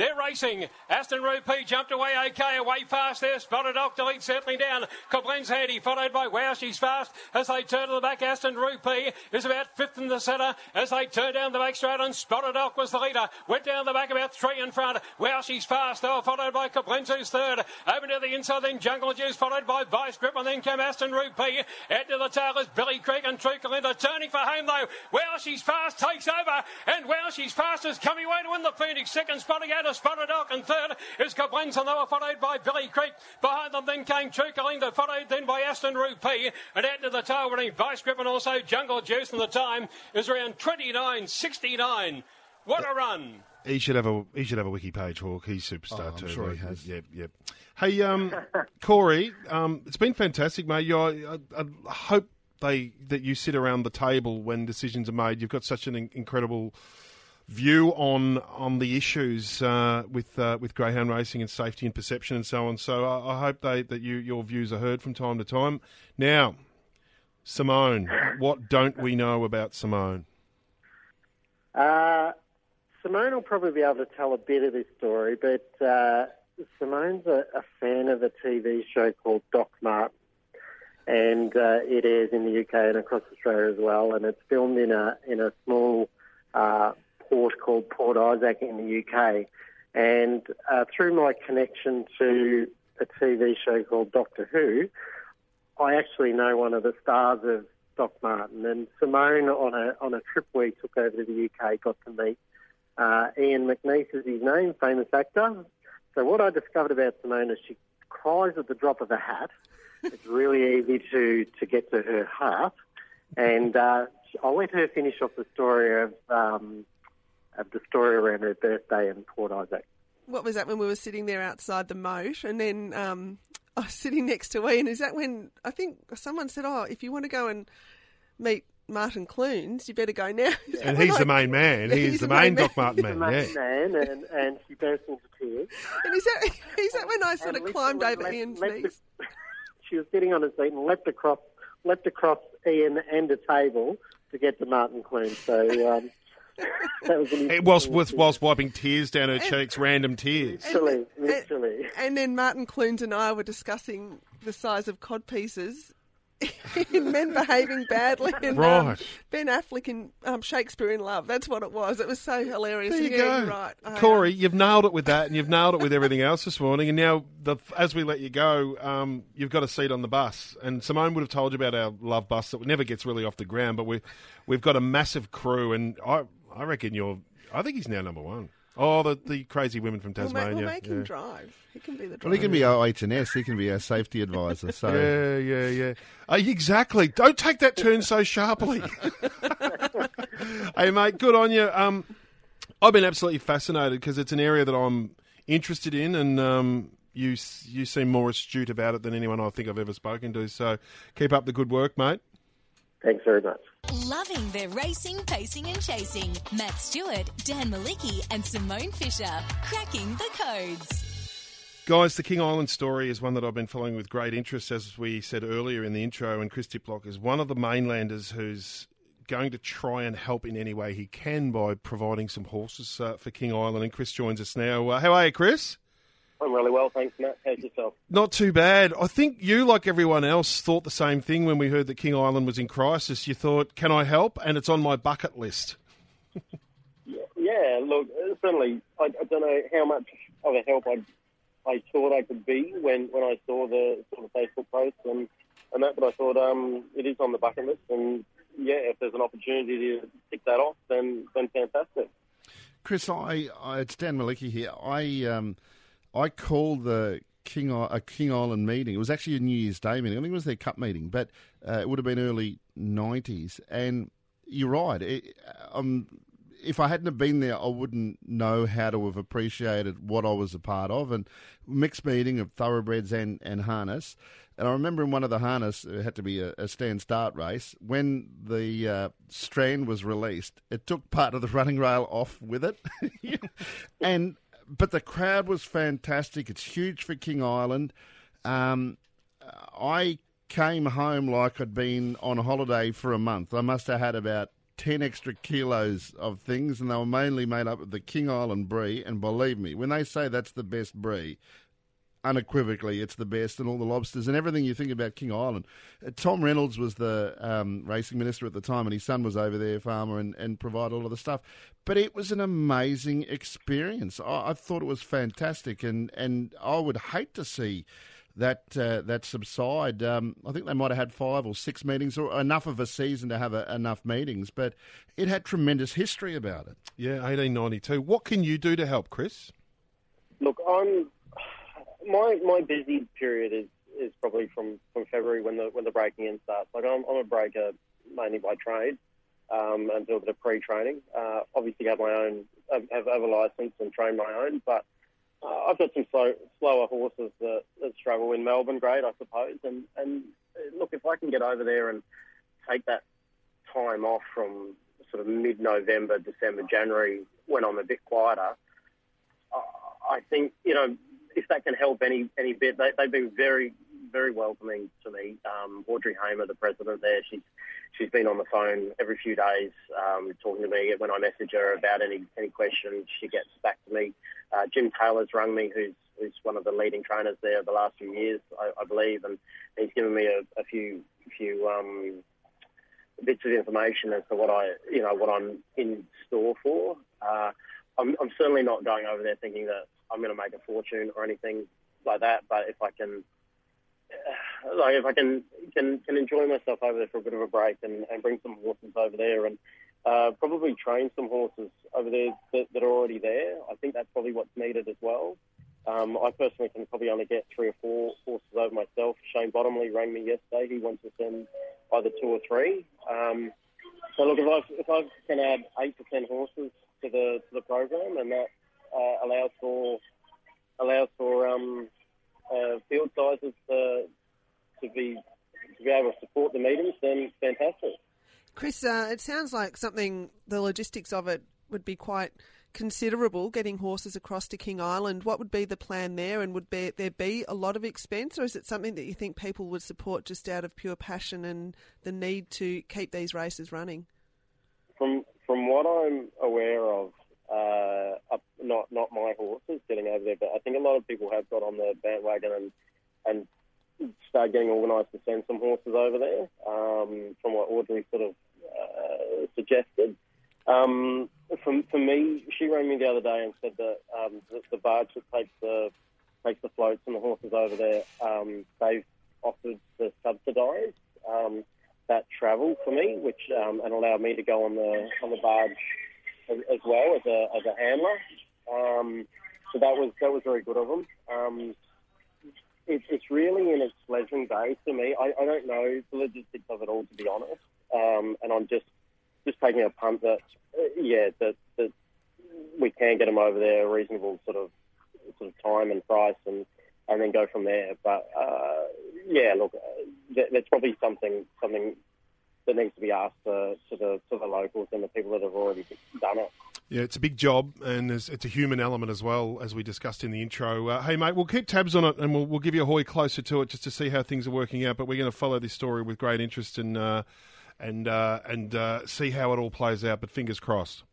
They're racing. Aston Rupee jumped away okay, away fast there. Spotted off to settling down. Coblenz handy, followed by Wow, she's fast. As they turn to the back, Aston Rupee is about fifth in the centre. As they turn down the back straight, and Spotted Off was the leader. Went down the back about three in front. Wow, she's fast. Were followed by Coblenz, who's third. Over to the inside, then Jungle Juice, followed by Vice Grip, and then came Aston Rupee. Out to the tail is Billy Creek and True Kalinda. Turning for home, though. Wow, she's fast, takes over. And Wow, she's fast is coming away to win the Phoenix. Second, spotting out of Spotted Oak. And third is Coblenz, and they were followed by Billy Creek. Behind them then came True Kalinda, followed then by Aston Rupee. And out to the tail running Vice Grip and also Jungle Juice. And the time is around 29.69. What a run! He should have a he should have a wiki page, Hawk. He's superstar Oh, I'm too. sure he has. Yep, yep. Hey, um, Corey, um, it's been fantastic, mate. You, I, I, I hope they that you sit around the table when decisions are made. You've got such an in- incredible view on on the issues uh, with uh, with greyhound racing and safety and perception and so on. So I, I hope they that you your views are heard from time to time. Now, Simone, what don't we know about Simone? Uh, Simone will probably be able to tell a bit of this story, but uh, Simone's a, a fan of a TV show called Doc Martin, and uh, it airs in the UK and across Australia as well. And it's filmed in a in a small uh, port called Port Isaac in the UK. And uh, through my connection to a TV show called Doctor Who, I actually know one of the stars of Doc Martin. And Simone, on a on a trip we took over to the UK, got to meet uh, Ian McNeice is his name, famous actor. So what I discovered about Simone is she cries at the drop of a hat. It's really easy to, to get to her heart. And uh, I'll let her finish off the story of um, of the story around her birthday in Port Isaac. What was that when we were sitting there outside the moat, and then um, I was sitting next to Ian? Is that when I think someone said, "Oh, if you want to go and meet Martin Clunes, you better go now." Is And he's I- the main man. He's, He's the the main main Doc man. Martin The man. main Yeah. man, and, and she burst into tears. And is that is that when I sort And of climbed literally over leapt- Ian's leapt knees? a- she was sitting on a seat and leapt across, leapt across Ian and a table to get to Martin Clune. So um, that was an It was interesting with, whilst wiping tears down her And- cheeks, random tears. Literally, literally. And then Martin Clunes and I were discussing the size of cod pieces in Men Behaving Badly and um, Ben Affleck in um, Shakespeare in Love. That's what it was. It was so hilarious. There you yeah, go, right. I, um, Corey. You've nailed it with that, and you've nailed it with everything else this morning. And now, the, as we let you go, um, you've got a seat on the bus. And Simone would have told you about our love bus that never gets really off the ground, but we we've got a massive crew, and I I reckon you're. I think he's now number one. Oh, the the crazy women from We'll make, Tasmania. we'll make yeah. him drive. He can be the driver. Well, he can be our H&S. He can be our safety advisor. So Yeah, yeah, yeah. Uh, exactly. Don't take that turn so sharply. hey, mate, good on you. Um, I've been absolutely fascinated because it's an area that I'm interested in, and um, you you seem more astute about it than anyone I think I've ever spoken to. So keep up the good work, mate. Thanks very much. Loving their racing, pacing, and chasing. Matt Stewart, Dan Mielicki, and Simone Fisher. Cracking the codes. Guys, the King Island story is one that I've been following with great interest, as we said earlier in the intro. And Chris Diplock is one of the mainlanders who's going to try and help in any way he can by providing some horses uh, for King Island. And Chris joins us now. Uh, how are you, Chris? I'm really well, thanks, Matt. How's yourself? Not too bad. I think you, like everyone else, thought the same thing when we heard that King Island was in crisis. You thought, can I help? And it's on my bucket list. Yeah, look, uh, certainly, I, I don't know how much of a help I I thought I could be when, when I saw the sort of Facebook post and, and that, but I thought um, it is on the bucket list, and yeah, if there's an opportunity to tick that off, then then fantastic. Chris, I, I it's Dan Mielicki here. I um, I called the King a King Island meeting. It was actually a New Year's Day meeting. I think it was their cup meeting, but uh, it would have been early '90s. And you're right. It, um, if I hadn't have been there, I wouldn't know how to have appreciated what I was a part of. And mixed meeting of thoroughbreds and, and harness. And I remember in one of the harness, it had to be a, a stand start race. When the uh, strand was released, it took part of the running rail off with it. and but the crowd was fantastic. It's huge for King Island. Um, I came home like I'd been on holiday for a month. I must have had about 10 extra kilos of things, and they were mainly made up of the King Island brie. And believe me, when they say that's the best brie, unequivocally, it's the best, and all the lobsters and everything you think about King Island. Uh, Tom Reynolds was the um, racing minister at the time, and his son was over there, farmer, and, and provided all of the stuff. But it was an amazing experience. I, I thought it was fantastic, and, and I would hate to see that uh, that subside. Um, I think they might have had five or six meetings, or enough of a season to have a, enough meetings. But it had tremendous history about it. Yeah, 1892. What can you do to help, Chris? Look, I'm my my busy period is, is probably from, from February when the when the breaking in starts. Like I'm, I'm a breaker mainly by trade um, and do a bit of pre-training. Uh, obviously, have my own have, have, a license and train my own, but uh, I've got some slow, slower horses that, that struggle in Melbourne grade, I suppose. And and uh, look, if I can get over there and take that time off from sort of mid-November, December, January, when I'm a bit quieter, I think you know if that can help any any bit, they, they've been very very welcoming to me. Um, Audrey Hamer, the president there, she's she's been on the phone every few days um, talking to me. When I message her about any any questions, she gets back to me. Uh, Jim Taylor's rung me, who's who's one of the leading trainers there the last few years, I, I believe, and he's given me a, a few few um, bits of information as to what I you know what I'm in store for. Uh, I'm, I'm certainly not going over there thinking that I'm going to make a fortune or anything like that. But if I can, uh, like if I can can can enjoy myself over there for a bit of a break and, and bring some horses over there and uh, probably train some horses over there that, that are already there. I think that's probably what's needed as well. Um, I personally can probably only get three or four horses over myself. Shane Bottomley rang me yesterday. He wants to send either two or three. Um, so look, if I if I can add eight to ten horses to the to the program, and that uh, allows for allows for um, uh, field sizes to to be to be able to support the meetings, then fantastic. Chris, uh, it sounds like something, the logistics of it would be quite considerable, getting horses across to King Island. What would be the plan there, and would be, there be a lot of expense, or is it something that you think people would support just out of pure passion and the need to keep these races running? From from what I'm aware of, uh, not not my horses getting over there, but I think a lot of people have got on the bandwagon and and start getting organised to send some horses over there. Um, from what Audrey sort of uh, suggested. Um, for, for me, she rang me the other day and said that um, the, the barge that takes the takes the floats and the horses over there, um, they've offered to subsidise um, that travel for me, which um, and allow me to go on the on the barge as, as well as a as a handler. Um, so that was that was very good of them. Um, it, it's really in its fledgling days for me. I, I don't know the logistics of it all, to be honest, um, and I'm just just taking a punt that uh, yeah that that we can get them over there a reasonable sort of sort of time and price and and then go from there. But uh, yeah, look, uh, that's probably something something that needs to be asked to, to the to the locals and the people that have already done it. Yeah, it's a big job, and it's a human element as well, as we discussed in the intro. Uh, hey, mate, we'll keep tabs on it, and we'll, we'll give you a hoy closer to it just to see how things are working out. But we're going to follow this story with great interest and uh, and uh, and uh, see how it all plays out. But fingers crossed.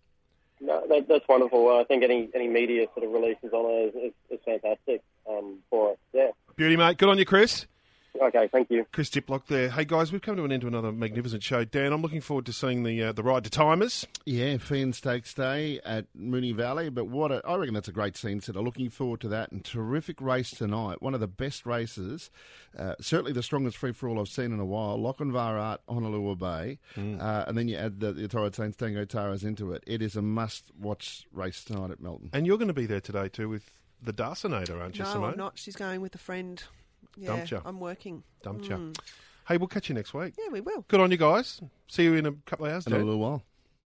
No, that, that's wonderful. I think any any media sort of releases on it is, is, is fantastic um, for us. Yeah. Beauty, mate. Good on you, Chris. Okay, thank you. Chris Diplock there. Hey guys, we've come to an end to another magnificent show. Dan, I'm looking forward to seeing the uh, the ride to timers. Yeah, Fan Stakes Day at Moonee Valley. But what a, I reckon that's a great scene setter. Looking forward to that and terrific race tonight. One of the best races, uh, certainly the strongest free for all I've seen in a while. Lochinvar Art, Honolulu Bay, uh, and then you add the, the Torrid Saints Tango Taras into it. It is a must watch race tonight at Melton. And you're going to be there today too with the Darcinator, aren't you, no, Simone? I'm not. She's going with a friend. Yeah, Dumped ya. I'm working. Dumped ya. Mm. Hey, we'll catch you next week. Yeah, we will. Good on you guys. See you in a couple of hours. In a Dan. little while.